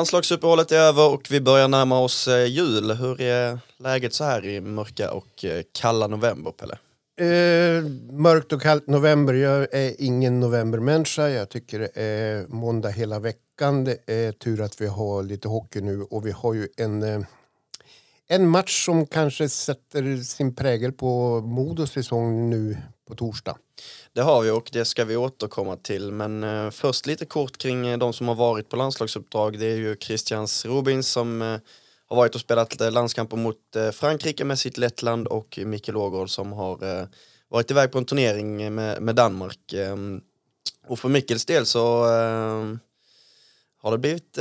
Landslagsuppehållet är över och vi börjar närma oss eh, jul. Hur är läget så här i mörka och eh, kalla november, Pelle? Eh, mörkt och kallt november. Jag är ingen novembermänniska. Jag tycker det är måndag hela veckan. Det är tur att vi har lite hockey nu och vi har ju en, eh, en match som kanske sätter sin prägel på Modos säsong nu på torsdag. Det har vi och det ska vi återkomma till. Men eh, först lite kort kring eh, de som har varit på landslagsuppdrag. Det är ju Christians Rubins som eh, har varit och spelat eh, landskamper mot eh, Frankrike med sitt Lettland och Mikael Ågård som har eh, varit iväg på en turnering med, med Danmark. Ehm, och för Mikkels del så ehm, har det blivit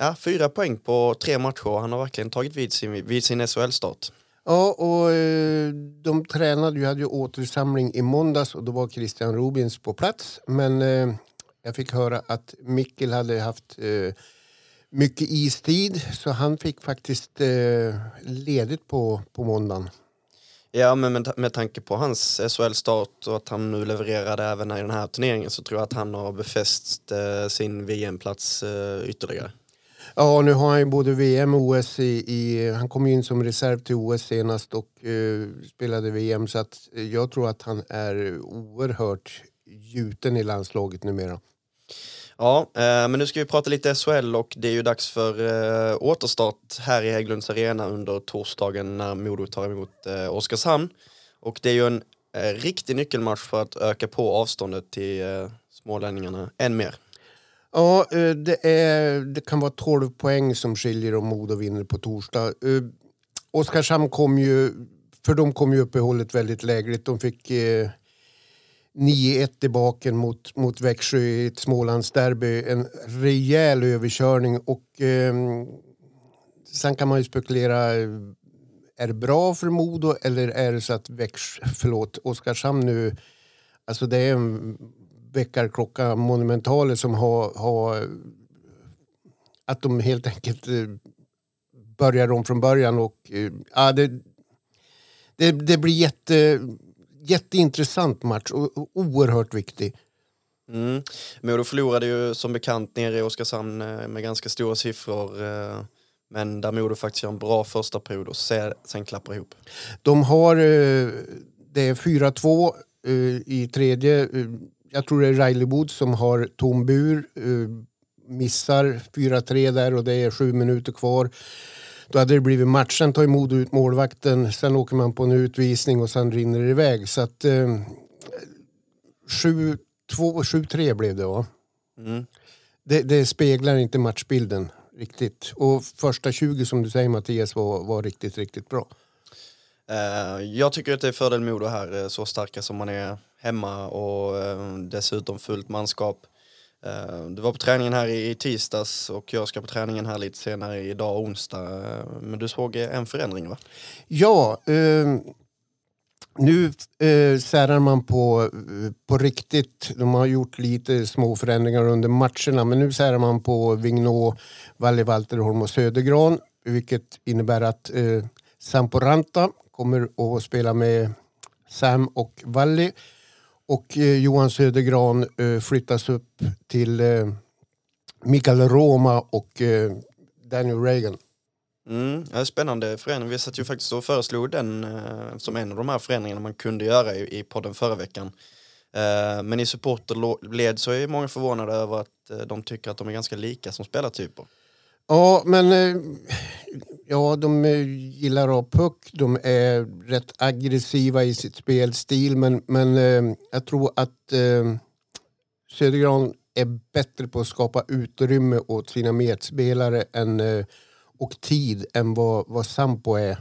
ja, fyra poäng på tre matcher. Han har verkligen tagit vid sin, vid sin SHL-start. Ja, och eh, de tränade ju, hade ju återsamling i måndags och då var Christian Rubins på plats. Men eh, jag fick höra att Mikkel hade haft eh, mycket istid så han fick faktiskt ledigt på, på måndagen. Ja, men med, med tanke på hans SHL-start och att han nu levererade även i den här turneringen så tror jag att han har befäst sin VM-plats ytterligare. Ja, nu har han ju både VM och OS i, i han kom ju in som reserv till OS senast och eh, spelade VM så att eh, jag tror att han är oerhört gjuten i landslaget numera. Ja, eh, men nu ska vi prata lite SHL och det är ju dags för eh, återstart här i Hägglunds arena under torsdagen när Modo tar emot eh, Oskarshamn. Och det är ju en eh, riktig nyckelmatch för att öka på avståndet till eh, smålänningarna än mer. Ja, eh, det, är, det kan vara 12 poäng som skiljer om Modo vinner på torsdag. Eh, Oskarshamn kom ju, för de kom ju uppehållet väldigt lägligt. De fick eh, 9-1 i baken mot, mot Växjö i ett Smålandsderby. En rejäl överkörning och eh, sen kan man ju spekulera eh, är det bra för Modo eller är det så att Växjö, förlåt, Oskarshamn nu Alltså det är en väckarklocka monumentaler som har, har att de helt enkelt eh, börjar om från början och eh, ja, det, det, det blir jätte, jätteintressant match och, oerhört viktig. Mm. Modo förlorade ju som bekant nere i Oskarshamn eh, med ganska stora siffror. Men där Modo faktiskt gör en bra första period och se- sen klappar ihop. De har, det är 4-2 eh, i tredje. Eh, Jag tror det är Riley Woods som har tom bur. eh, Missar 4-3 där och det är sju minuter kvar. Då hade det blivit match. Sen tar Modo ut målvakten. Sen åker man på en utvisning och sen rinner det iväg. Så att eh, 7-2, 7-3 blev det va? Mm. Det, det speglar inte matchbilden riktigt. Och första 20 som du säger Mattias var, var riktigt, riktigt bra. Eh, jag tycker att det är fördel Modo här, eh, så starka som man är hemma och eh, dessutom fullt manskap. Du var på träningen här i tisdags och jag ska på träningen här lite senare idag onsdag. Men du såg en förändring va? Ja, eh, nu eh, särar man på, på riktigt. De har gjort lite små förändringar under matcherna men nu särar man på Vignå, Valle Valterholm och Södergran vilket innebär att eh, Samporanta kommer att spela med Sam och Valli och eh, Johan Södergran eh, flyttas upp till eh, Mikael Roma och eh, Daniel Reagan. Mm, ja, spännande förändring. Vi satt ju faktiskt och föreslog den eh, som en av de här förändringarna man kunde göra i, i podden förra veckan. Eh, men i supporterled så är många förvånade över att eh, de tycker att de är ganska lika som spelartyper. Ja, men eh, ja, de eh, gillar att ha puck. De är rätt aggressiva i sitt spelstil. Men, men eh, jag tror att eh, Södergran är bättre på att skapa utrymme åt sina medspelare än, och tid än vad, vad Sampo är.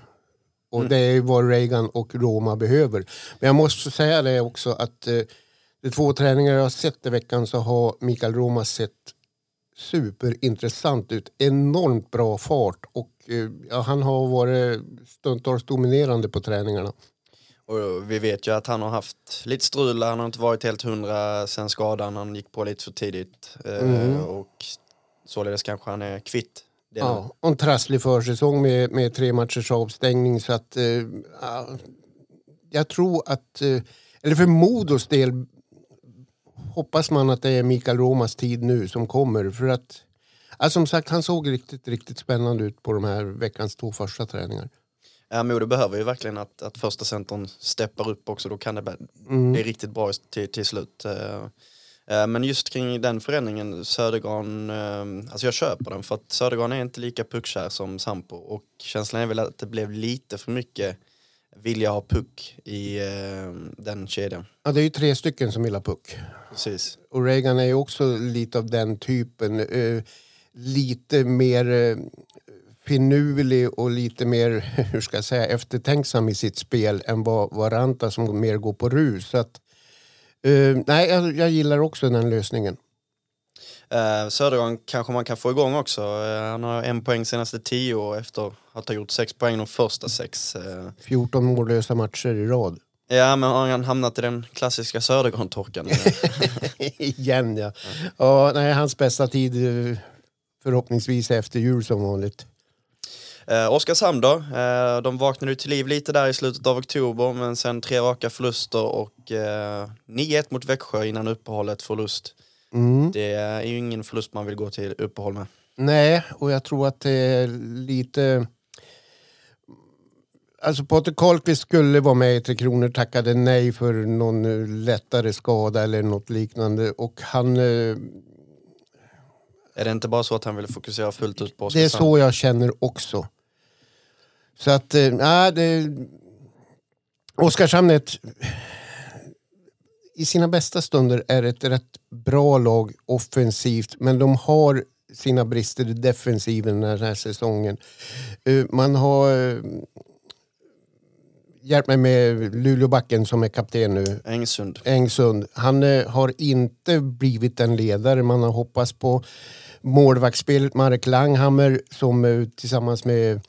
Och det är ju vad Reagan och Roma behöver. Men jag måste säga det också att de två träningar jag har sett i veckan så har Mikael Roma sett superintressant ut. Enormt bra fart och eh, ja, han har varit stundtals dominerande på träningarna. Och vi vet ju att han har haft lite strul, han har inte varit helt hundra sen skadan, han gick på lite för tidigt. Mm. Och således kanske han är kvitt det nu. Ja, och en trasslig försäsong med, med tre matchers avstängning. Så att, eh, ja, jag tror att, eller för Modos del hoppas man att det är Mikael Romas tid nu som kommer. För att, ja, som sagt, han såg riktigt, riktigt spännande ut på de här veckans två första träningar. Ja, Modo behöver ju verkligen att, att första centern steppar upp också, då kan det bli Mm. bli riktigt bra till, till slut. Eh, eh, Men just kring den förändringen, Södergran, eh, alltså jag köper den för att Södergran är inte lika puckkär som Sampo och känslan är väl att det blev lite för mycket vilja ha puck i eh, den kedjan. Ja, det är ju tre stycken som vill ha puck. Precis. Och Reagan är ju också lite av den typen. Eh, lite mer eh, finurlig och lite mer hur ska jag säga, eftertänksam i sitt spel än vad, vad Ranta som mer går på rus. Så att, eh, nej, jag, jag gillar också den lösningen. Eh, Södergran kanske man kan få igång också. Eh, han har en poäng senaste tio år efter att ha gjort sex poäng de första sex. Eh, 14 mållösa matcher i rad. ja, men har han hamnat i den klassiska Södergran-torkan? Igen ja. ja nej, hans bästa tid eh, förhoppningsvis efter jul som vanligt. Eh, Oskarshamn då, eh, de vaknade till liv lite där i slutet av oktober men sen tre raka förluster och eh, 9-1 mot Växjö innan uppehållet förlust. Mm. Det är ju ingen förlust man vill gå till uppehåll med. Nej, och jag tror att det är lite... Alltså Patrik Karlqvist skulle vara med i Tre Kronor, tackade nej för någon eh, lättare skada eller något liknande. Och han... eh, Är det inte bara så att han vill fokusera fullt ut på Det är Oskarshamn? så jag känner också. Så att, eh, nej, det... Oskarshamn är ett... I sina bästa stunder är det ett rätt bra lag offensivt, men de har sina brister i defensiven den här säsongen. Eh, Man har... eh, Hjälp mig med Luleåbacken som är kapten nu. Engsund. Engsund. Han eh, har inte blivit den ledare man har hoppats på. Målvaktsspelet Marek Langhammer som tillsammans med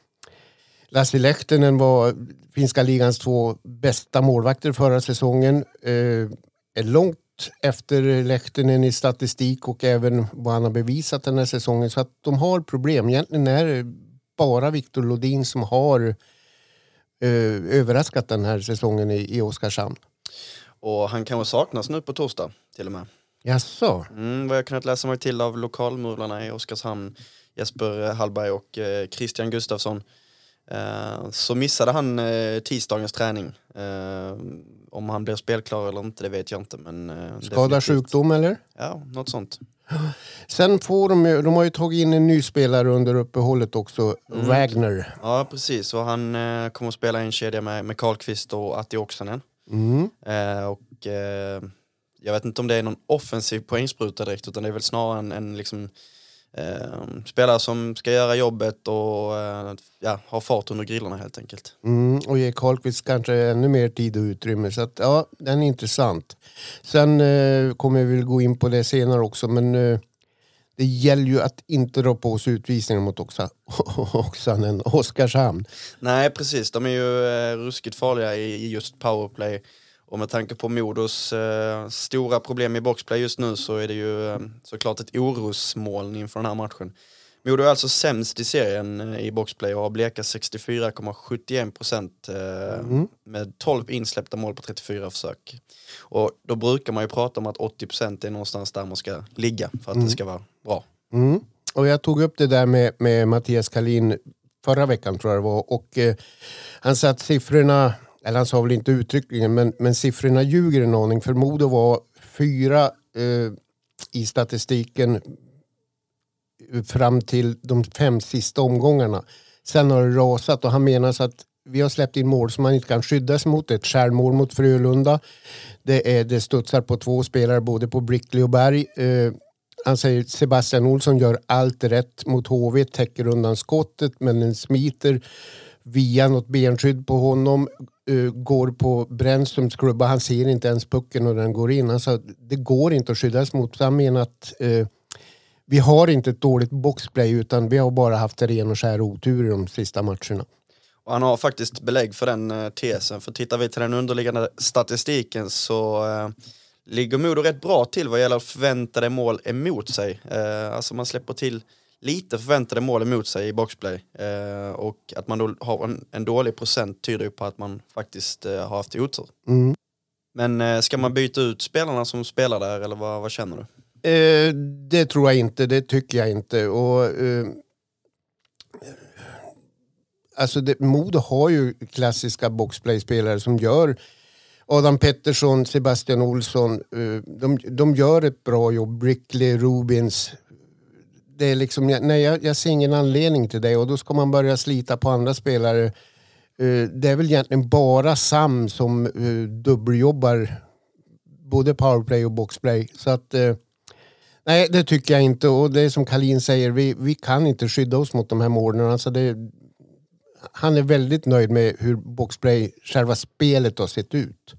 Lassi Lehtinen var finska ligans två bästa målvakter förra säsongen. Är långt efter Lehtinen i statistik och även vad han har bevisat den här säsongen. Så att de har problem. Egentligen är det bara Viktor Lodin som har eh, överraskat den här säsongen i, i Oskarshamn. Och han kanske saknas nu på torsdag till och med. Jaså? Mm, vad jag kunnat läsa mig till av lokalmurlarna i Oskarshamn, Jesper Hallberg och eh, Christian Gustafsson, eh, så missade han eh, tisdagens träning. Om han blir spelklar eller inte, det vet jag inte. Men, eh, Skada sjukdom eller? Ja, något sånt. Sen får de ju, de har ju tagit in en ny spelare under uppehållet också, Mm. Wagner. Ja, precis. Och han eh, kommer att spela i en kedja med, med Karlqvist och Atti Oksanen. Mm. Eh, och eh, jag vet inte om det är någon offensiv poängspruta direkt, utan det är väl snarare en, en liksom, eh, spelare som ska göra jobbet och eh, ja, ha fart under grillorna helt enkelt. Mm. Och ge Karlqvist kanske ännu mer tid och utrymme. Så att, ja, den är intressant. Sen eh, kommer vi väl gå in på det senare också, men eh, det gäller ju att inte dra på sig utvisningar mot Oxa, Oksanen, Oskarshamn. Nej, precis. De är ju eh, ruskigt farliga i, i just powerplay. Och med tanke på Modos eh, stora problem i boxplay just nu så är det ju eh, såklart ett orosmoln inför den här matchen. Modo är alltså sämst i serien eh, i boxplay och har bleka 64,71 procent eh, med 12 insläppta mål på 34 försök. Och då brukar man ju prata om att 80 procent är någonstans där man ska ligga för att det ska vara bra. Mm. Och jag tog upp det där med, med Mattias Kalin förra veckan tror jag det var. Och eh, han sa att siffrorna, eller han sa väl inte uttryckligen, men, men siffrorna ljuger en aning. För Modo var fyra eh, i statistiken fram till de fem sista omgångarna. Sen har det rasat och han menar så att vi har släppt in mål som man inte kan skydda sig mot. Ett självmål mot Frölunda. Det, är, det studsar på två spelare både på Brickley och Berg. Eh, han säger Sebastian Olsson gör allt rätt mot HV, täcker undan skottet men den smiter via något benskydd på honom uh, går på Brännströms klubba. Han ser inte ens pucken och den går in. Alltså, det går inte att skyddas mot. Han menar att uh, vi har inte ett dåligt boxplay utan vi har bara haft ren och skär otur i de sista matcherna. Och han har faktiskt belägg för den uh, tesen. För tittar vi till den underliggande statistiken så uh, ligger Modo rätt bra till vad gäller förväntade mål emot sig. Uh, alltså man släpper till lite förväntade mål emot sig i boxplay. Uh, och att man då har en, en, dålig procent tyder ju på att man faktiskt uh, har haft otur. Mm. Men ska man byta ut spelarna som spelar där eller vad, vad känner du? det tror jag inte, det tycker jag inte. Och, alltså det, Modo har ju klassiska boxplay-spelare som gör Adam Pettersson, Sebastian Olsson, eh, de, de gör ett bra jobb. Brickley, Rubins. Det är liksom, nej, jag, jag ser ingen anledning till det och då ska man börja slita på andra spelare. Eh, det är väl egentligen bara Sam som eh, dubbeljobbar både powerplay och boxplay. Så att, eh, nej, det tycker jag inte. Och det är som Kalin säger, vi, vi kan inte skydda oss mot de här målen. Alltså det, han är väldigt nöjd med hur boxplay, själva spelet har sett ut.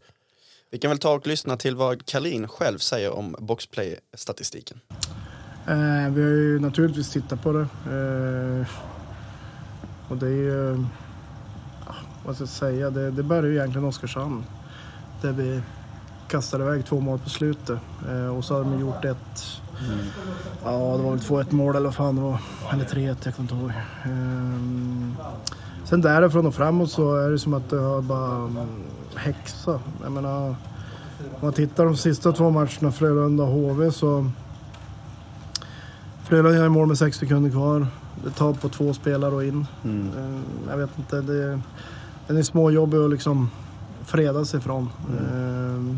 Vi kan väl ta och lyssna till vad Kalin själv säger om boxplay-statistiken. Eh, vi har ju naturligtvis tittat på det. Eh, och det är ju... Ah, vad ska jag säga? Det, det började ju egentligen Oskarshamn. Där vi kastade iväg två mål på slutet. Eh, och så har de gjort ett... Mm. Ja, det var väl 2-1 mål eller vad fan det var. Eller 3-1, jag kommer inte ihåg. Eh, Sen därifrån och framåt så är det som att det har bara häxat. häxa. Jag menar, om man tittar de sista två matcherna, Frölunda och HV, så... Frölunda gör mål med sex sekunder kvar. Det tar på två spelare och in. Mm. Eh, jag vet inte, det, den är småjobbig att liksom freda sig från. Mm. Eh,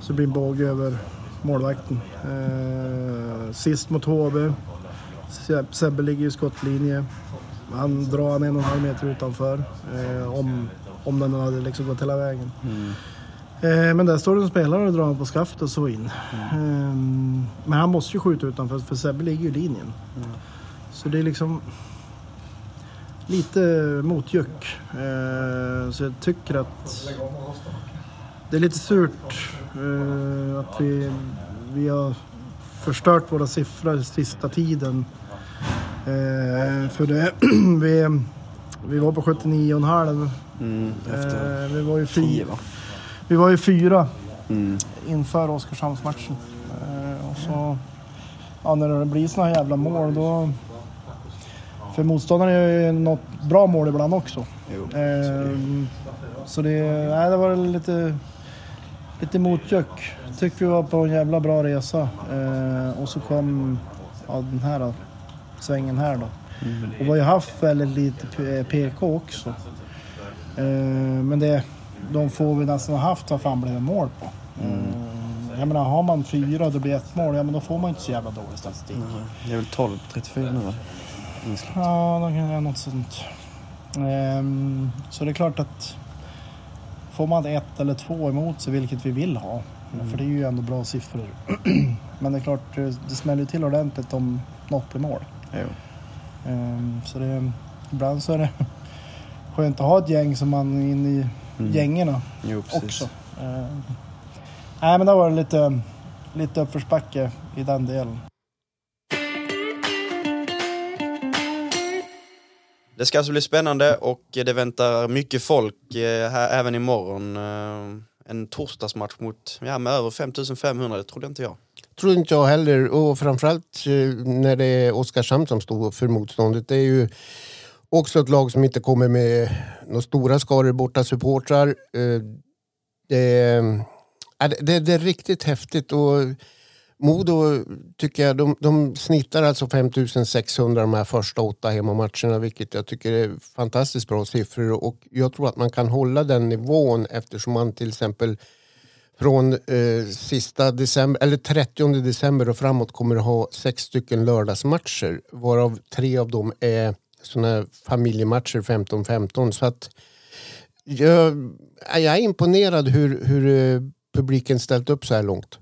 så det blir en båge över målvakten. Eh, sist mot HV. Sebbe ligger i skottlinje. Han drar han en och en halv meter utanför. Om, om den hade liksom gått hela vägen. Mm. Eh, men där står det en spelare och drar på skaftet och så in. Mm. Men han måste ju skjuta utanför för Sebbe ligger ju i linjen. Mm. Så det är liksom lite motjuck. Eh, så jag tycker att det är lite surt att vi, vi har förstört våra siffror sista tiden för det, vi, vi var på 79,5. Mm, eh, vi var ju fyra. Vi var ju fyra mm. inför Oskarshamnsmatchen. Eh, och så, ja, när det blir såna här jävla mål då... För motståndaren gör ju något bra mål ibland också. Jo, eh, så det, nej, det var lite, lite motjöck. Tyckte vi var på en jävla bra resa. Eh, och så kom ja, den här då svängen här då. Mm. Och vi har ju haft väldigt lite PK också. Eh, men det, de få vi nästan har haft har fan blivit mål på. Mm. Jag menar, har man fyra och det blir ett mål, ja men då får man inte så jävla dålig statistik. Mm. Det är väl 12-34 nu va? Ja, det kan vara något sånt. Um, så det är klart att får man ett eller två emot sig, vilket vi vill ha, mm. för det är ju ändå bra siffror. men det är klart, det smäller till ordentligt om något blir mål. Um, så det, ibland så är det skönt att ha ett gäng som man är inne i mm. gängerna jo, också. Um, nej men det var lite, lite uppförsbacke i den delen. Det ska alltså bli spännande och det väntar mycket folk eh, här även imorgon. Eh, en torsdagsmatch mot, ja, med över 5500, det trodde inte jag tror inte jag heller. Och framförallt eh, när det är Oskarshamn som står för motståndet. Det är ju också ett lag som inte kommer med några stora skaror borta supportrar. Eh, eh, det, det, det är riktigt häftigt. Och Modo tycker jag, de, de snittar alltså 5600 de här första åtta hemmamatcherna vilket jag tycker är fantastiskt bra siffror och jag tror att man kan hålla den nivån eftersom man till exempel från eh, sista december, eller 30 december och framåt kommer att ha sex stycken lördagsmatcher varav tre av dem är såna familjematcher 15-15. Så att jag, jag är imponerad hur, hur eh, publiken ställt upp så här långt.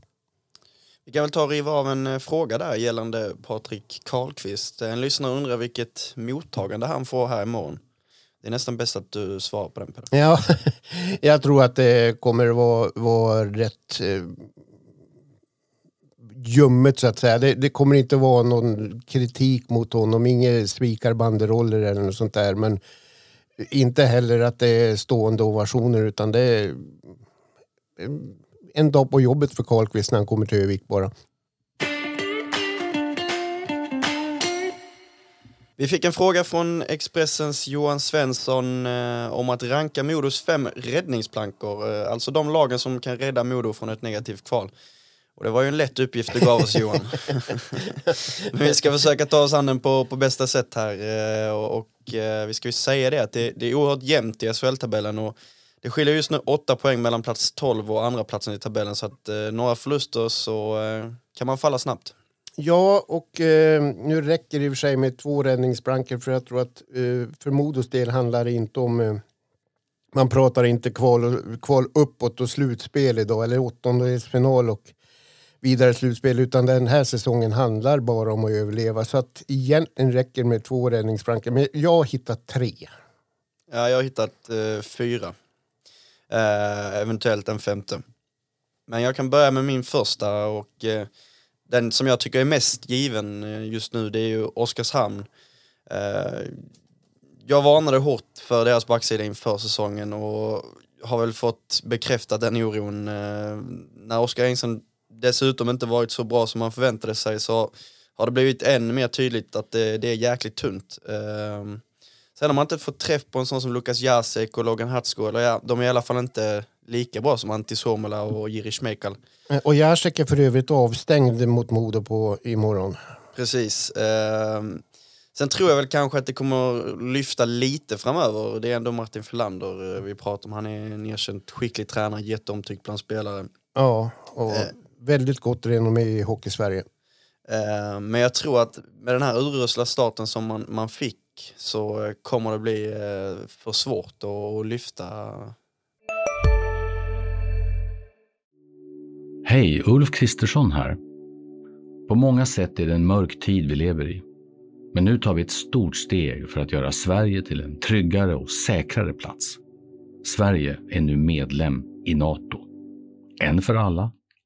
Vi kan väl ta och riva av en eh, fråga där gällande Patrik Karlqvist. En lyssnare undrar vilket mottagande han får här imorgon. Det är nästan bäst att du svarar på den. Peter. Ja, jag tror att det kommer att vara, vara rätt eh, ljummet så att säga. Det, det kommer inte vara någon kritik mot honom, inga svikarbanderoller eller något sånt där. Men inte heller att det är stående ovationer utan det är eh, en dag på jobbet för Karlqvist när han kommer till Övik bara. Vi fick en fråga från Expressens Johan Svensson eh, om att ranka Modos fem räddningsplankor, eh, alltså de lagen som kan rädda Modo från ett negativt kval. Och det var ju en lätt uppgift du gav oss Johan. Men vi ska försöka ta oss an den på, på bästa sätt här eh, och, och eh, vi ska ju säga det att det, det är oerhört jämnt i SHL-tabellen och det skiljer just nu åtta poäng mellan plats 12 och andra platsen i tabellen så att eh, några förluster så eh, kan man falla snabbt. Ja, och eh, nu räcker det i och för sig med två räddningsplankor för jag tror att eh, för Modos del handlar det inte om man pratar inte kval, kval uppåt och slutspel idag eller åttondelsfinal och vidare slutspel utan den här säsongen handlar bara om att överleva så att egentligen räcker det med två räddningsplankor men jag har hittat tre. Ja, jag har hittat eh, fyra. Eh, eventuellt en femte. Men jag kan börja med min första och eh, den som jag tycker är mest given eh, just nu det är ju Oskarshamn. Eh, jag varnade hårt för deras backsida inför säsongen och har väl fått bekräftat den oron. Eh, när Oskar Engström dessutom inte varit så bra som man förväntade sig så har det blivit än mer tydligt att det, det är jäkligt tunt. Um, sen har man inte fått träff på en sån som Lukas Jasek och Logan Hatsko, ja, de är i alla fall inte lika bra som Antti Suomela och Jiri Smekal. Och Jacek är för övrigt avstängd mot Modo på imorgon. Precis. Um, sen tror jag väl kanske att det kommer lyfta lite framöver. Det är ändå Martin Filander eh, vi pratar om. Han är en erkänt skicklig tränare, jätteomtyckt bland spelare. Ja, och eh. Väldigt gott renommé i Hockey-Sverige. Eh, men jag tror att med den här urusla starten som man, man fick så kommer det bli eh, för svårt att lyfta. Hej, Ulf Kristersson här. På många sätt är det en mörk tid vi lever i. Men nu tar vi ett stort steg för att göra Sverige till en tryggare och säkrare plats. Sverige är nu medlem i Nato. En för alla,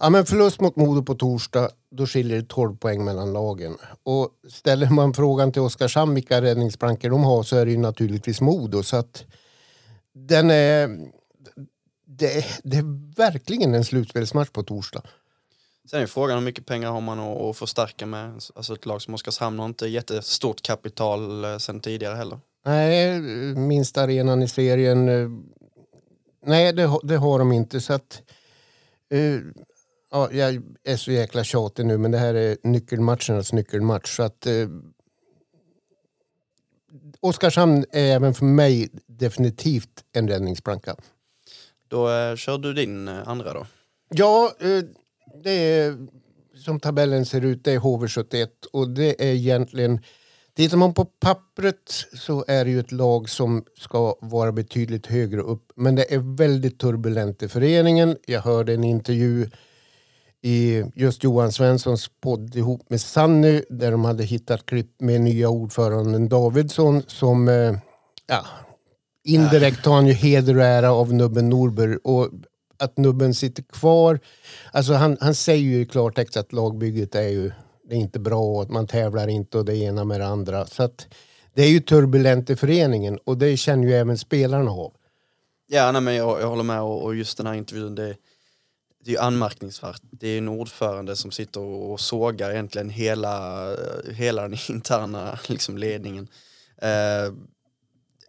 Ja, men förlust mot Modo på torsdag, då skiljer det 12 poäng mellan lagen. Och ställer man frågan till Oskarshamn vilka räddningsplankor de har så är det ju naturligtvis Modo. Så att den är, det, är, det är verkligen en slutspelsmatch på torsdag. Sen är frågan hur mycket pengar har man att förstärka med. Alltså ett lag som Oskarshamn har inte jättestort kapital eh, sen tidigare heller. Nej, minsta arenan i serien. Eh, nej, det, det har de inte. Så att, uh, ja, jag är så jäkla tjatig nu, men det här är nyckelmatchernas nyckelmatch. Så att, eh, Oskarshamn är även för mig definitivt en räddningsplanka. Då eh, kör du din eh, andra då? Ja, eh, det är som tabellen ser ut, det är HV71 och det är egentligen Tittar man på pappret så är det ju ett lag som ska vara betydligt högre upp. Men det är väldigt turbulent i föreningen. Jag hörde en intervju i just Johan Svenssons podd ihop med Sanny där de hade hittat klipp med nya ordföranden Davidsson som eh, ja, indirekt tar han ju heder och ära av nubben Norberg och att nubben sitter kvar. Alltså han, han säger ju i klartext att lagbygget är ju det är inte bra och att man tävlar inte och det ena med det andra. Så att det är ju turbulent i föreningen och det känner ju även spelarna av. Ja, nej, men jag, jag håller med och, och just den här intervjun, det, det är ju anmärkningsvärt. Det är en ordförande som sitter och sågar egentligen hela, hela den interna liksom, ledningen. Uh,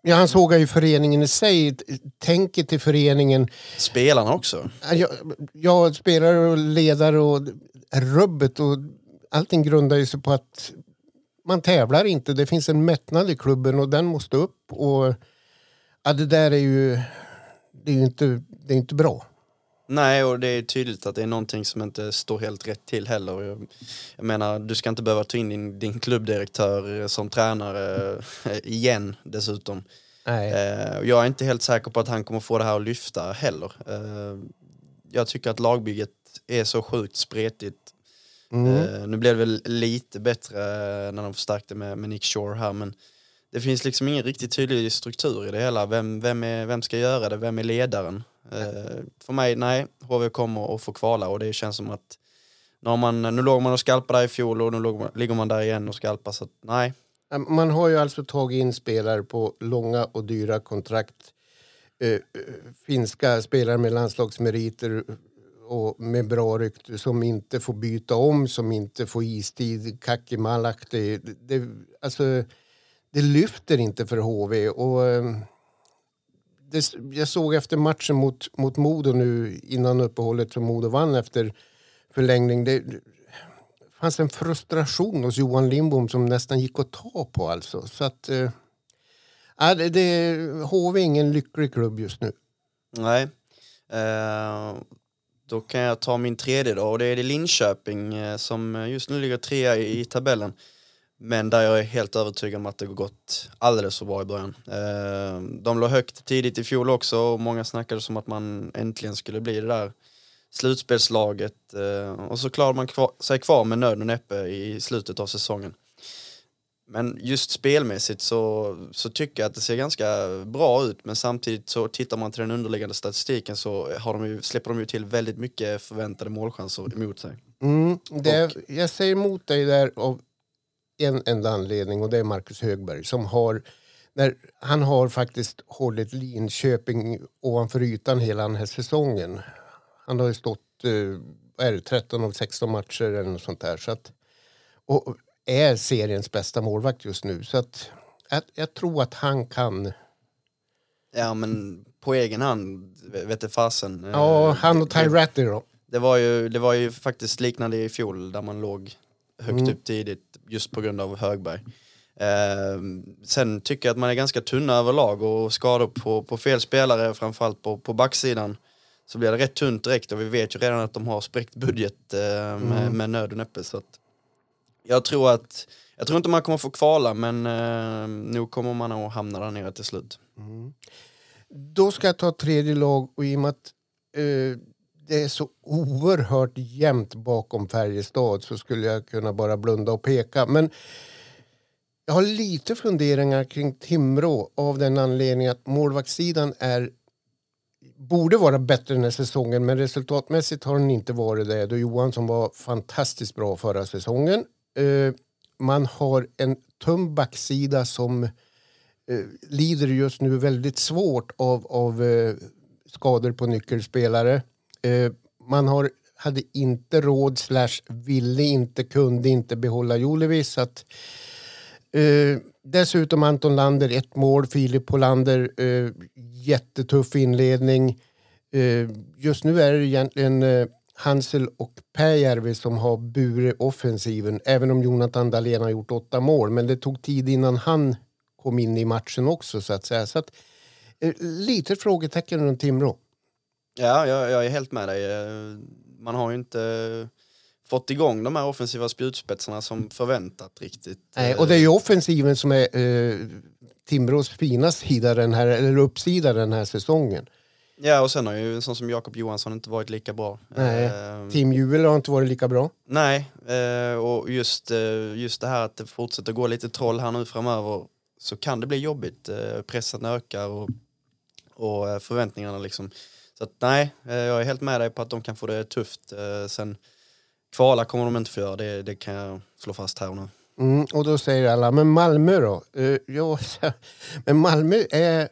Ja, han sågar ju föreningen i sig, tänket till föreningen. Spelarna också? Ja, ja spelare och ledare och rubbet och allting grundar ju sig på att man tävlar inte. Det finns en mättnad i klubben och den måste upp. Och ja, det där är ju, det är ju inte, det är inte bra. Nej, och det är tydligt att det är någonting som inte står helt rätt till heller. Jag, jag menar, du ska inte behöva ta in din, din klubbdirektör som tränare eh, igen dessutom. Nej. Eh, jag är inte helt säker på att han kommer få det här att lyfta heller. Eh, jag tycker att lagbygget är så sjukt spretigt. Mm. Eh, nu blev det väl lite bättre när de förstärkte med, med Nick Shore här men det finns liksom ingen riktigt tydlig struktur i det hela. Vem, vem, är, vem ska göra det? Vem är ledaren? Eh, för mig, nej, HV kommer att få kvala och det känns som att nu, man, nu låg man och skalpade där i fjol och nu låg man, ligger man där igen och skalpar så att, nej. Ehm, man har ju alltså tagit in spelare på långa och dyra kontrakt. Eh, eh finska spelare med landslagsmeriter och med bra rykte som inte får byta om, som inte får istid. Kaki Malak, det, det, alltså, det lyfter inte för HV. Och, eh, det, jag såg efter matchen mot, mot Modo nu innan uppehållet som Modo vann efter förlängning. Det, det fanns en frustration hos Johan Lindbom som nästan gick att ta på alltså. Så att, eh, det, det, HV är ingen lycklig klubb just nu. Nej. Uh, då kan jag ta min tredje då och det är Linköping eh, som just nu ligger trea i, i tabellen. Men där jag är helt övertygad om att det har gått alldeles för bra i början. Eh, de låg högt tidigt i fjol också och många snackade som att man äntligen skulle bli det där slutspelslaget. Eh, och så klarade man sig kvar med nöd och näppe i slutet av säsongen. Men just spelmässigt så, så tycker jag att det ser ganska bra ut men samtidigt så tittar man till den underliggande statistiken så har de ju, släpper de ju till väldigt mycket förväntade målchanser emot sig. Mm, det, jag säger emot dig där av en enda anledning och det är Marcus Högberg som har när han har faktiskt hållit Linköping ovanför ytan hela den här säsongen. Han har ju stått eh, är det, 13 av 16 matcher eller något sånt där. Så att, och är seriens bästa målvakt just nu. Så att, jag, jag tror att han kan... Ja men på egen hand vet fasen. Ja, han och Ty Ratty då. Det var, ju, det var ju faktiskt liknande i fjol där man låg högt mm. upp tidigt just på grund av Högberg. Eh, sen tycker jag att man är ganska tunna överlag och skador på, på fel spelare, framförallt på, på backsidan, så blir det rätt tunt direkt och vi vet ju redan att de har spräckt budget eh, med, mm. med nöd och näppe. Så att jag tror att jag tror inte man kommer få kvala men eh, nog kommer man att hamna där nere till slut. Mm. Då ska jag ta tredje lag och i och med att eh, det är så oerhört jämnt bakom Färjestad så skulle jag kunna bara blunda och peka. Men jag har lite funderingar kring Timrå av den anledningen att målvaktssidan är borde vara bättre den här säsongen men resultatmässigt har den inte varit det. Då Johansson var fantastiskt bra förra säsongen. Eh, man har en tunn backsida som eh, lider just nu väldigt svårt av, av eh, skador på nyckelspelare. Eh, man har, hade inte råd, slash ville inte, kunde inte behålla Jolevis. Att, eh, dessutom Anton Lander, ett mål. Filip Polander, eh, jättetuff inledning. Eh, just nu är det egentligen eh, Hansel och Pääjärvi som har burit offensiven. Även om Jonathan Dahlén har gjort åtta mål. Men det tog tid innan han kom in i matchen också så att säga. Så att, eh, lite frågetecken runt Timrå. Ja, jag, jag är helt med dig. Eh, man har ju inte fått igång de här offensiva spjutspetsarna som förväntat riktigt. Nej, och det är ju offensiven som är eh, Timrås fina sida den här, eller uppsida den här säsongen. Ja, och sen har ju en sån som Jakob Johansson inte varit lika bra. Nej, eh, Team Juel har inte varit lika bra. Nej, eh, och just, eh, just det här att det fortsätter gå lite troll här nu framöver så kan det bli jobbigt. Eh, pressen ökar och, och eh, förväntningarna liksom så att, nej, eh, jag är helt med dig på att de kan få det tufft. Eh, sen kvala kommer de inte få göra, det, det kan jag slå fast här och nu. Mm, och då säger alla, men Malmö då? Uh, ja, men Malmö är...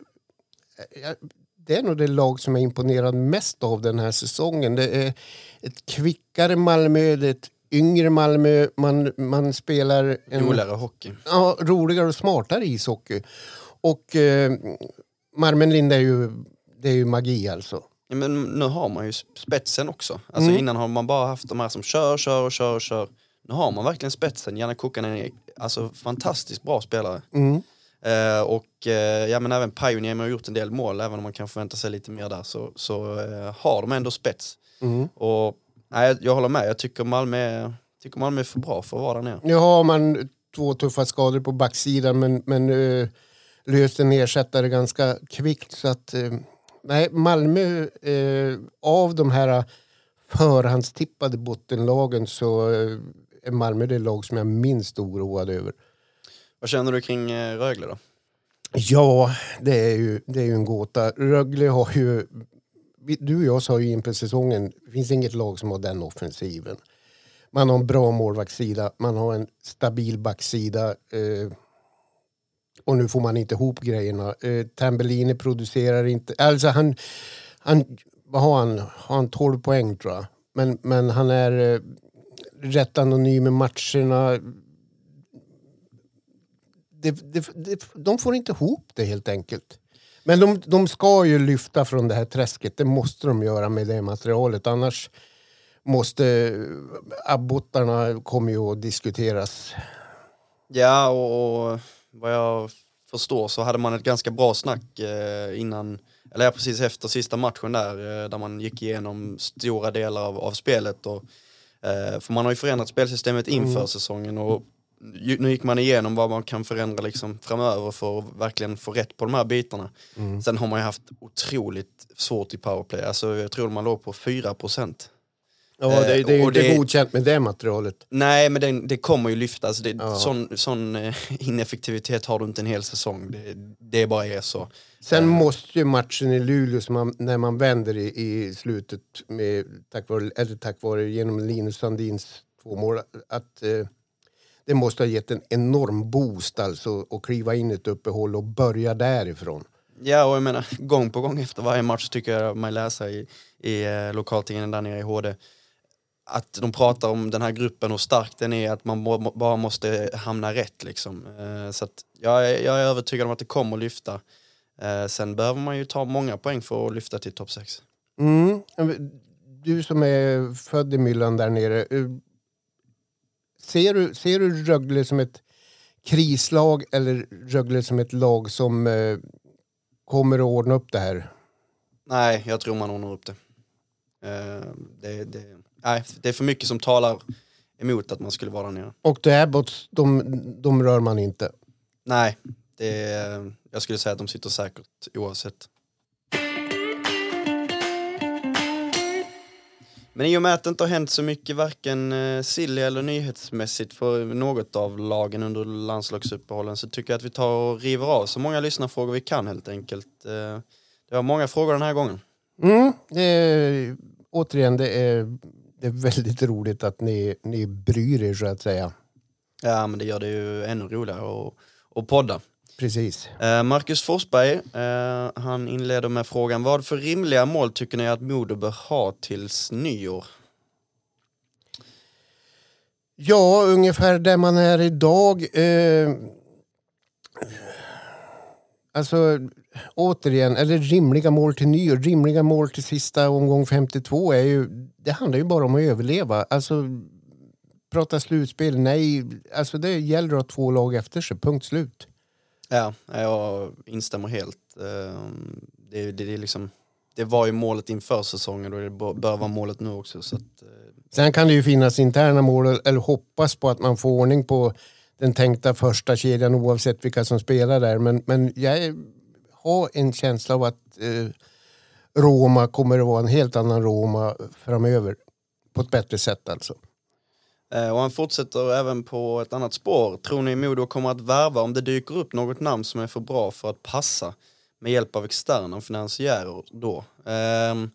Det är nog det lag som är imponerad mest av den här säsongen. Det är ett kvickare Malmö, det är ett yngre Malmö. Man, man spelar... En, roligare hockey. Ja, roligare och smartare ishockey. Och eh, Marmen Lind är ju, det är ju magi alltså. Ja, men nu har man ju spetsen också. Alltså mm. Innan har man bara haft de här som kör, kör och kör och kör. Nu har man verkligen spetsen. Janne Kukkanen är alltså fantastiskt bra spelare. Mm. Eh, och eh, ja, men även Pioneer har gjort en del mål, även om man kan förvänta sig lite mer där, så, så eh, har de ändå spets. Mm. Och nej, jag håller med, jag tycker Malmö, tycker Malmö är för bra för att vara där nere. Nu har man två tuffa skador på backsidan men, men uh, löste en ersättare ganska kvickt. Så att, uh, nej, Malmö, uh, av de här förhandstippade bottenlagen så uh, är Malmö det lag som jag är minst oroad över. Vad känner du kring uh, Rögle då? Ja, det är ju, det är ju en gåta. Rögle har ju... Du och jag sa ju inför säsongen, det finns inget lag som har den offensiven. Man har en bra målvaktssida, man har en stabil backsida. Eh, och nu får man inte ihop grejerna. Eh, Tambellini producerar inte... Alltså han... han vad har han? Har han 12 poäng tror jag. Men, men han är eh, rätt anonym i matcherna. Det, det, det, de får inte ihop det helt enkelt. Men de, de ska ju lyfta från det här träsket. Det måste de göra med det materialet. Annars måste eh, abbottarna kommer ju att diskuteras. Ja, och, och vad jag förstår så hade man ett ganska bra snack eh, innan, eller precis efter sista matchen där, eh, där man gick igenom stora delar av, av spelet. Och, eh, för man har ju förändrat spelsystemet inför Mm. säsongen och ju- nu gick man igenom vad man kan förändra liksom framöver för att verkligen få rätt på de här bitarna. Mm. Sen har man ju haft otroligt svårt i powerplay, alltså jag tror man låg på 4 procent. Ja, det, det är ju inte det- godkänt med det materialet. Nej men det, det kommer ju lyftas, det, Ja. sån, sån eh, ineffektivitet har du inte en hel säsong, det, det bara är så. Sen måste ju matchen i Luleå, man, när man vänder i, i slutet med, tack, vare, eller tack vare genom Linus Sandins två mål, att eh, det måste ha gett en enorm boost alltså att kliva in i ett uppehåll och börja därifrån. Ja och jag menar, gång på gång efter varje match tycker jag man läser i, i eh, lokaltidningen där nere i HD att de pratar om den här gruppen och stark den är, att man må, bara måste hamna rätt liksom. Eh, så att jag, är- jag är övertygad om att det kommer lyfta. Eh, sen behöver man ju ta många poäng för att lyfta till topp 6. Mm. Du som är född i myllan där nere, eh, ser du, ser du Rögle som ett krislag eller Rögle som ett lag som eh, kommer att ordna upp det här? Nej, jag tror man ordnar upp det. Eh, det, det, nej, det är för mycket som talar emot att man skulle vara där nere. Och The Abbots, de, de rör man inte. Nej, det är, jag skulle säga att de sitter säkert oavsett. Men i och med att det inte har hänt så mycket varken eh, silly eller nyhetsmässigt för något av lagen under landslagsuppehållen så tycker jag att vi tar och river av så många lyssnarfrågor vi kan helt enkelt. Eh, det var många frågor den här gången. Mm, det är, återigen, det är, det är väldigt roligt att ni, ni bryr er så att säga. Ja men det gör det ju ännu roligare att, att podda. Precis. Eh, Marcus Forsberg, eh, han inleder med frågan vad för rimliga mål tycker ni att Modo bör ha tills nyår? Ja, ungefär där man är idag. Eh, alltså, återigen, eller rimliga mål till nyår. Rimliga mål till sista omgång 52 är ju, det handlar ju bara om att överleva. Alltså, prata slutspel, nej. Alltså det gäller att ha två lag efter sig, punkt slut. Ja, jag instämmer helt. Eh, det, det, det, liksom, det var ju målet inför säsongen och det bör bör vara målet nu också. Så att, eh, Sen kan det ju finnas interna mål eller hoppas på att man får ordning på den tänkta första kedjan oavsett vilka som spelar där. Men, men jag ha en känsla av att eh, Roma kommer att vara en helt annan Roma framöver. På ett bättre sätt alltså. Eh, Och han fortsätter även på ett annat spår. Tror ni Modo kommer att värva om det dyker upp något namn som är för bra för att passa med hjälp av externa finansiärer då? Ehm,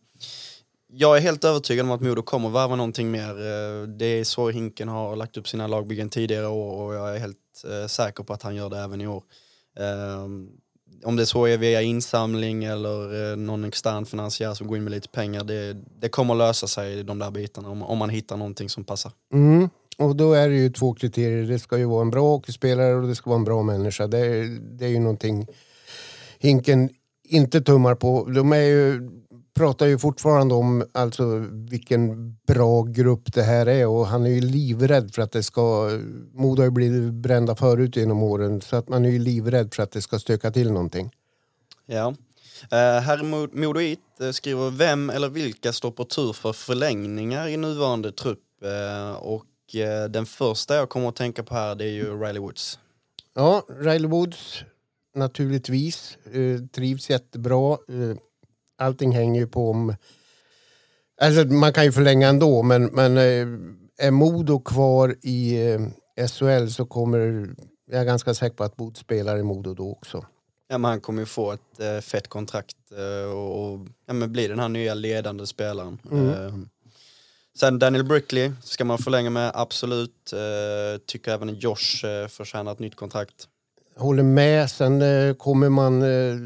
jag är helt övertygad om att Modo kommer att värva någonting mer. Eh, Det är så Hinken har lagt upp sina lagbyggen tidigare år och jag är helt eh, säker på att han gör det även i år. Ehm, om det så är via insamling eller eh, någon extern finansiär som går in med lite pengar, det, det kommer att lösa sig de där bitarna om, om man hittar någonting som passar. Mm. Och då är det ju två kriterier. Det ska ju vara en bra hockeyspelare och det ska vara en bra människa. Det är, det är ju någonting Hinken inte tummar på. De är ju pratar ju fortfarande om alltså, vilken bra grupp det här är och han är ju livrädd för att det ska... Modo har ju blivit brända förut genom åren så att man är ju livrädd för att det ska stöka till någonting. Ja. Herr Modoit uh, skriver vem eller vilka står på tur för förlängningar i nuvarande trupp uh, och den första jag kommer att tänka på här det är ju Riley Woods. Ja, Riley Woods naturligtvis. Trivs jättebra. Allting hänger ju på om... Alltså man kan ju förlänga ändå men, men uh, är Modo kvar i SHL så kommer jag är ganska säker på att Woods spelar i Modo då också. Ja, men han kommer ju få ett fett kontrakt och, och ja, men blir den här nya ledande spelaren. Mm. Sen Daniel Brickley ska man förlänga med, absolut. tycker även Josh förtjänar ett nytt kontrakt håller med. Sen eh, kommer man eh,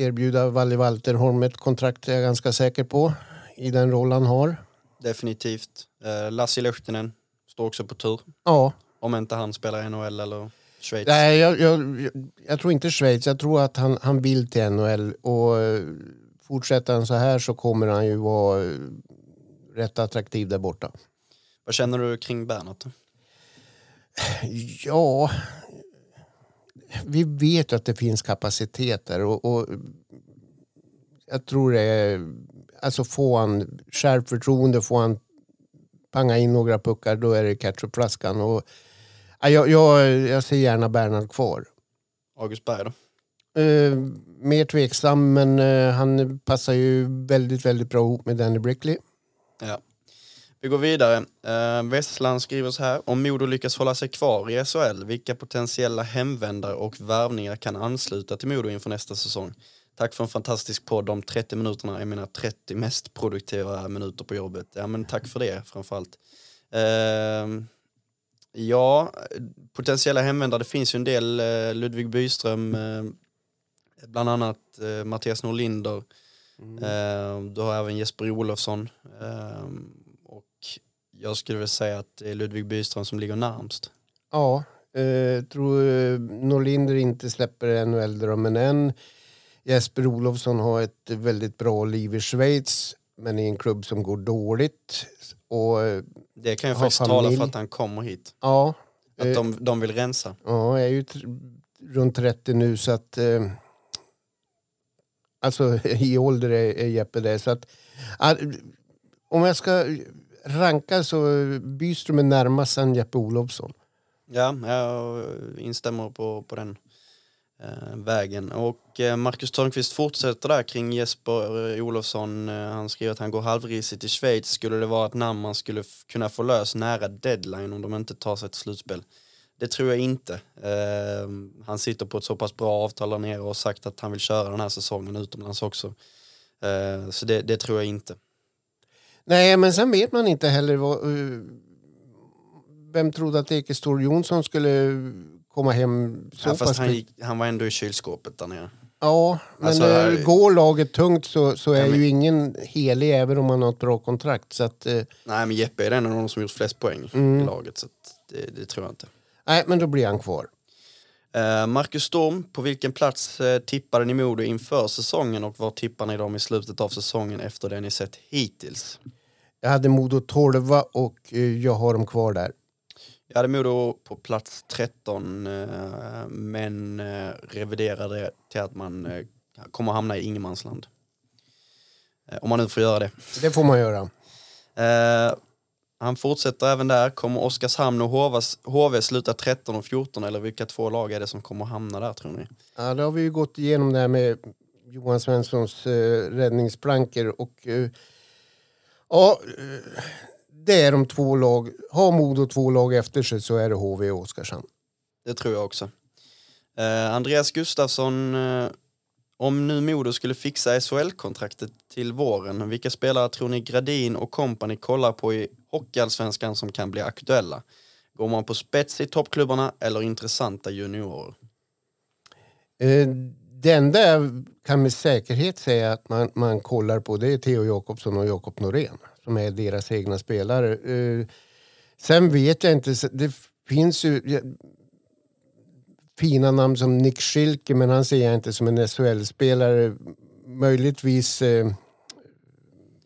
erbjuda Valle Walterholm ett kontrakt, är jag ganska säker på, i den roll han har. Definitivt. Eh, Lassi Lehtinen står också på tur. Ja. Om inte han spelar i NHL eller Schweiz. Nej, jag, jag, jag, tror inte Schweiz. Jag tror att han, han vill till NHL. Och eh, fortsätter han så här så kommer han ju vara eh, rätt attraktiv där borta. Vad känner du kring Bernhardt? Ja, vi vet att det finns kapaciteter och, och jag tror det är, alltså får han självförtroende, får han panga in några puckar då är det ketchupflaskan. Och, jag, jag, jag ser gärna Bernhard kvar. August Berg då? Uh, mer tveksam men uh, han passar ju väldigt, väldigt bra ihop med Danny Brickley. Ja. Vi går vidare. Uh, Westland skriver så här. Om Modo lyckas hålla sig kvar i SHL, vilka potentiella hemvändare och värvningar kan ansluta till Modo inför nästa säsong? Tack för en fantastisk podd. De 30 minuterna är mina 30 mest produktiva minuter på jobbet. Ja, men tack för det framförallt. Uh, ja, potentiella hemvändare. Det finns ju en del. Uh, Ludvig Byström, uh, bland annat uh, Mattias Norlinder. Mm. du har även Jesper Olofsson jag skulle väl säga att det är Ludvig Byström som ligger närmst. Ja, eh, tror eh, Norlinder inte släpper NHL-drömmen än. Jesper Olofsson har ett väldigt bra liv i Schweiz men i en klubb som går dåligt. Och eh, det kan ju faktiskt tala för att han kommer hit. Ja. Att eh, de, de vill rensa. Ja, jag är ju runt 30 nu så att eh, alltså i ålder är, är Jeppe det. Så att, om jag ska rankar så Byström är närmast sen Jeppe Olofsson. Ja, jag instämmer på, på den eh, vägen. Och eh, Marcus Törnqvist fortsätter där kring Jesper eh, Olofsson. Eh, han skriver att han går halvrisigt i Schweiz. Skulle det vara ett namn man skulle kunna få lös nära deadline om de inte tar sig till slutspel? Det tror jag inte. Eh, han sitter på ett så pass bra avtal där nere och sagt att han vill köra den här säsongen utomlands också. Eh, så det, det tror jag inte. Nej, men sen vet man inte heller vad, uh, vem trodde att Ekestor Jonsson skulle komma hem så ja, fast han, gick, han var ändå i kylskåpet där nere. Ja, men alltså, uh, går laget tungt så, så är men, ju ingen helig även om man har ett bra kontrakt. Så att, uh, nej, men Jeppe är en av de som gjort flest poäng mm. i laget. Så det, det, tror jag inte. Nej, men då blir han kvar. Uh, Marcus Storm, på vilken plats uh, tippade ni Modo inför säsongen och var tippar ni dem i slutet av säsongen efter det ni sett hittills? Jag hade Modo 12 och uh, jag har dem kvar där. Jag hade Modo på plats 13 men reviderade till att man kommer hamna i ingenmansland. Om man nu får göra det. Det får man göra. Han fortsätter även där. Kommer Oskarshamn och HV, sluta 13 och 14 eller vilka två lag är det som kommer hamna där tror ni? Ja, det har vi ju gått igenom det här med Johan Svenssons eh, räddningsplankor och eh, ja, eh, det är de två lag. Har Modo två lag efter sig så är det HV och Oskarshamn. Det tror jag också. Eh, Andreas Gustafsson eh, om nu Modo skulle fixa SHL-kontraktet till våren, vilka spelare tror ni Gradin och kompani kollar på i Hockeyallsvenskan som kan bli aktuella? Går man på spets i toppklubbarna eller intressanta juniorer? Eh, det enda jag kan med säkerhet säga att man, man kollar på det är Theo Jakobsson och Jakob Norén som är deras egna spelare. Eh, sen vet jag inte, det finns ju fina namn som Nick Schilke men han ser jag inte som en SHL-spelare. Möjligtvis eh,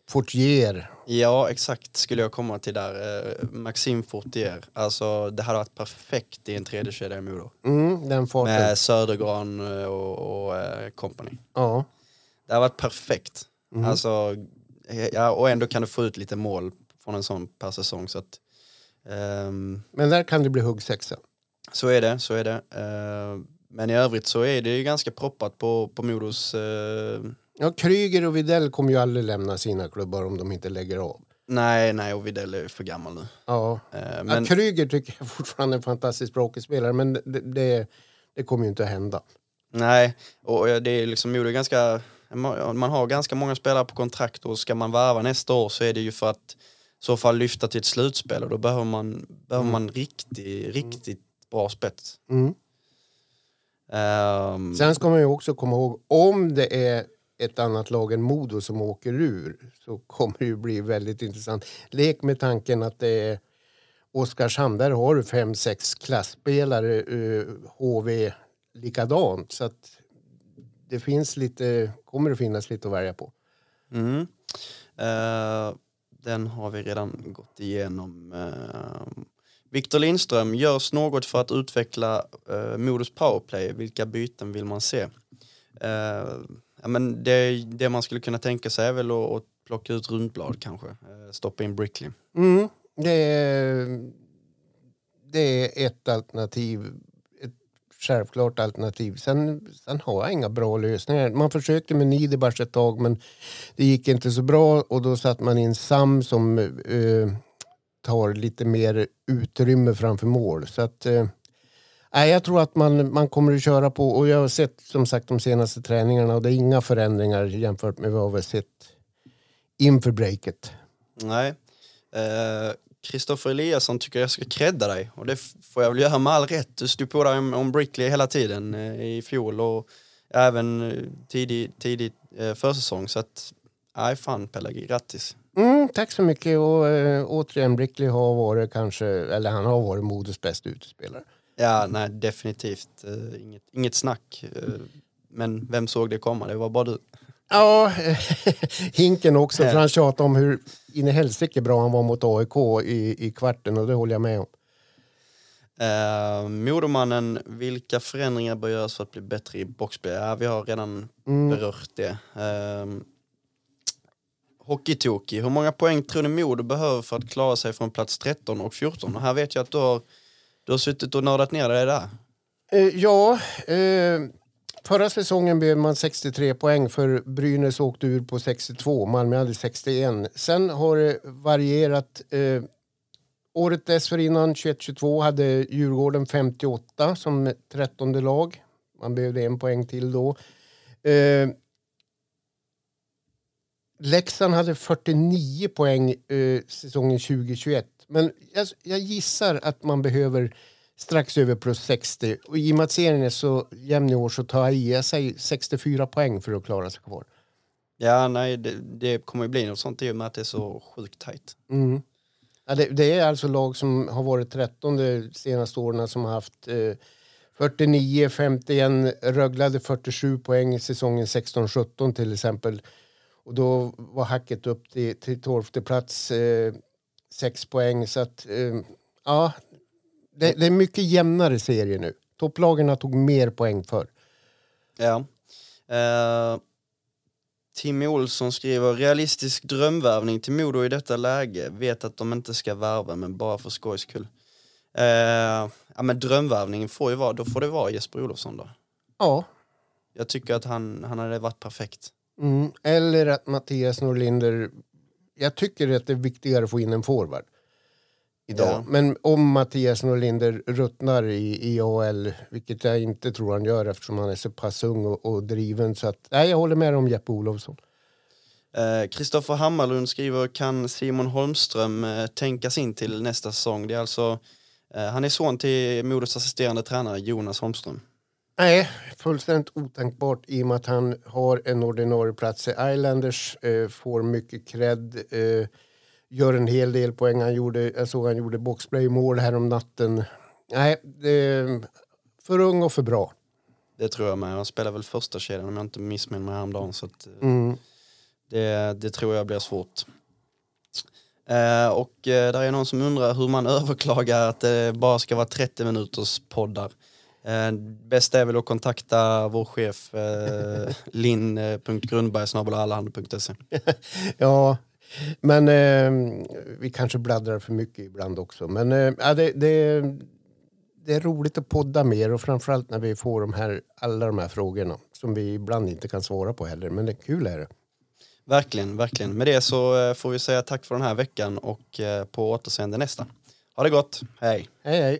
Fortier. Ja, exakt skulle jag komma till där. Eh, Maxime Fortier. Alltså, det hade varit perfekt i en tredje kedja i Modo. Mm, den farten. Med Södergran eh, och, och eh, company. Ja. Det hade varit perfekt. Mm. Alltså, ja, och ändå kan du få ut lite mål från en sån per säsong. Så, att, ehm, Men där kan det bli huggsexa. så är det, så är det. Ehm, men i övrigt så är det ju ganska proppat på, på Modos... eh, Ja, Kryger och Videll kommer ju aldrig lämna sina klubbar om de inte lägger av. nej, nej, och Widell är för gammal nu. Ja. Ehm, Men... Ja, Kryger tycker jag fortfarande är en fantastisk bra hockeyspelare men det, det, det kommer ju inte att hända. Nej, och det är liksom är ganska, man har ganska många spelare på kontrakt och ska man värva nästa år så är det ju för att i så fall lyfta till ett slutspel och då behöver man, behöver man riktigt, riktigt bra spets. Mm. Ehm, Sen ska man ju också komma ihåg, om det är ett annat lag än Modo som åker ur så kommer det ju bli väldigt intressant. Lek med tanken att det är Oskarshamn, där har du fem, sex klassspelare, HV eh, likadant. Så att det finns lite, kommer det finnas lite att välja på. mm. Uh, den har vi redan gått igenom. Eh, uh, Victor Lindström, görs något för att utveckla uh, Modos powerplay? Vilka byten vill man se? Uh, ja, men det, det man skulle kunna tänka sig är väl att, att plocka ut Rundblad kanske, eh, stoppa in Brickley. Mm, det, är, det är ett alternativ. Ett självklart alternativ. Sen, sen har jag inga bra lösningar. Man försökte med Niederbach ett tag men det gick inte så bra och då satte man in Sam som eh, tar lite mer utrymme framför mål. Så att, eh, nej, jag tror att man, man kommer att köra på och jag har sett som sagt de senaste träningarna och det är inga förändringar jämfört med vad vi har sett inför breaket. Nej. Kristoffer Eliasson tycker jag ska credda dig och det får jag väl göra med all rätt. Du stod på dig om, om Brickley hela tiden eh, i fjol och även eh, tidig, tidig eh, försäsong så att nej fan Pelle, grattis. Mm, tack så mycket. Och äh, återigen, Brickley har varit kanske, eller han har varit Modos bästa utespelare. Ja, nej definitivt eh, inget, inget snack. Eh, men vem såg det komma? Det var bara du. Ja, Hinken också, för han tjatade om hur in i helsike bra han var mot AIK i, i kvarten och det håller jag med om. Eh, Modomannen, vilka förändringar bör göras för att bli bättre i boxplay? Ja, vi har redan berört det. Eh, Hockeytoki, hur många poäng tror ni Modo behöver för att klara sig från plats 13 och 14? Och här vet jag att du har, du har suttit och nördat ner dig där. Eh, ja, eh, förra säsongen blev man 63 poäng för Brynäs åkte ur på 62, Malmö hade 61. Sen har det varierat. Eh, året dessförinnan, 21-22, hade Djurgården 58 som 13 lag. Man behövde en poäng till då. Eh, Leksand hade 49 poäng eh, säsongen 2021. Men jag, jag gissar att man behöver strax över plus 60. Och I och med att serien är så jämn i år så tar jag i jag säger 64 poäng för att klara sig kvar. Ja, nej, det, det kommer ju bli något sånt i och med att det är så sjukt tajt. Mm. Ja, det, det är alltså lag som har varit 13 de senaste åren som har haft eh, 49, 51, Rögle 47 poäng i säsongen 16-17 till exempel. Och då var hacket upp till, till 12 plats, eh, 6 poäng. Så att, eh, ja, det, det är mycket jämnare serie nu. Topplagen tog mer poäng för. Ja. Eh, Tim Olsson skriver realistisk drömvärvning till Modo i detta läge. Vet att de inte ska värva men bara för skojs skull. Eh, ja men drömvärvningen får ju vara, då får det vara Jesper Olofsson då. Ja. Jag tycker att han, han hade varit perfekt. Mm. Eller att Mattias Norlinder... Jag tycker att det är viktigare att få in en forward idag. Ja. Men om Mattias Norlinder ruttnar i, i AL, vilket jag inte tror han gör eftersom han är så pass ung och, och driven. Så att, nej, jag håller med om Jeppe Olofsson. Eh, Kristoffer Hammarlund skriver kan Simon Holmström eh, tänkas in till nästa säsong? Det är alltså, eh, han är son till Modos assisterande tränare Jonas Holmström. Nej, fullständigt otänkbart i och med att han har en ordinarie plats i Islanders, eh, får mycket cred, eh, gör en hel del poäng. Han gjorde, jag såg han gjorde boxplay-mål här om natten. Nej, är för ung och för bra. Det tror jag med. Han spelar väl första kedjan om jag inte missminner mig häromdagen. Så att, eh, Mm. Det, det tror jag blir svårt. Eh, och eh, där är någon som undrar hur man överklagar att det bara ska vara 30 minuters poddar. Eh, bäst är väl att kontakta vår chef eh, linn.grundberg.se. Ja, men eh, vi kanske bladdrar för mycket ibland också. Men eh, det, det, det är roligt att podda mer och framförallt när vi får de här, alla de här frågorna som vi ibland inte kan svara på heller. Men det är kul är det. Verkligen, verkligen. Med det så eh, får vi säga tack för den här veckan och eh, på återseende nästa. Ha det gott, hej! Hej hej!